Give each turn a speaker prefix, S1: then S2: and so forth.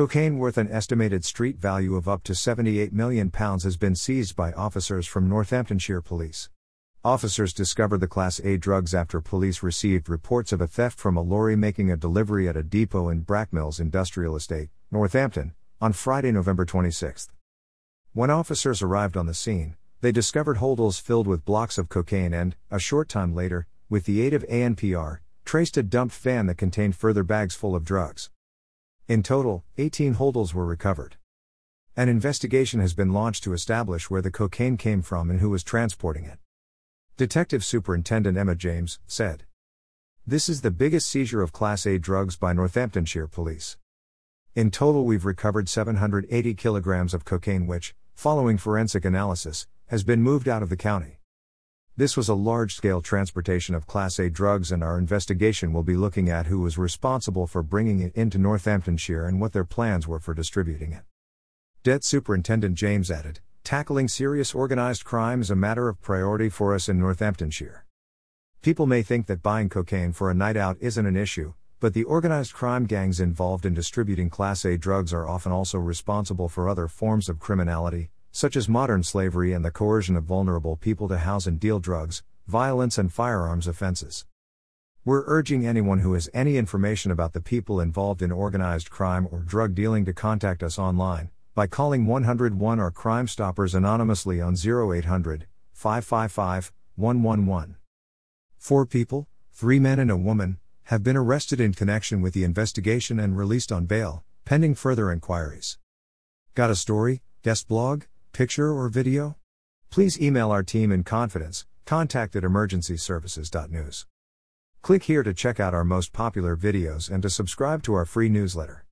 S1: Cocaine worth an estimated street value of up to £78 million has been seized by officers from Northamptonshire Police. Officers discovered the Class A drugs after police received reports of a theft from a lorry making a delivery at a depot in Brackmills Industrial Estate, Northampton, on Friday, November 26. When officers arrived on the scene, they discovered holdalls filled with blocks of cocaine and, a short time later, with the aid of ANPR, traced a dumped van that contained further bags full of drugs. In total, 18 holdalls were recovered. An investigation has been launched to establish where the cocaine came from and who was transporting it. Detective Superintendent Emma James said. This is the biggest seizure of Class A drugs by Northamptonshire Police. In total, we've recovered 780 kilograms of cocaine, which, following forensic analysis, has been moved out of the county. This was a large scale transportation of Class A drugs, and our investigation will be looking at who was responsible for bringing it into Northamptonshire and what their plans were for distributing it. Det Superintendent James added Tackling serious organized crime is a matter of priority for us in Northamptonshire. People may think that buying cocaine for a night out isn't an issue, but the organized crime gangs involved in distributing Class A drugs are often also responsible for other forms of criminality, such as modern slavery and the coercion of vulnerable people to house and deal drugs, violence, and firearms offenses. We're urging anyone who has any information about the people involved in organized crime or drug dealing to contact us online by calling 101 or Crime Stoppers anonymously on 0800 555 111. Four people, three men and a woman, have been arrested in connection with the investigation and released on bail, pending further inquiries. Got a story, guest blog, picture, or video? Please email our team in confidence, contact at emergencyservices.news. Click here to check out our most popular videos and to subscribe to our free newsletter.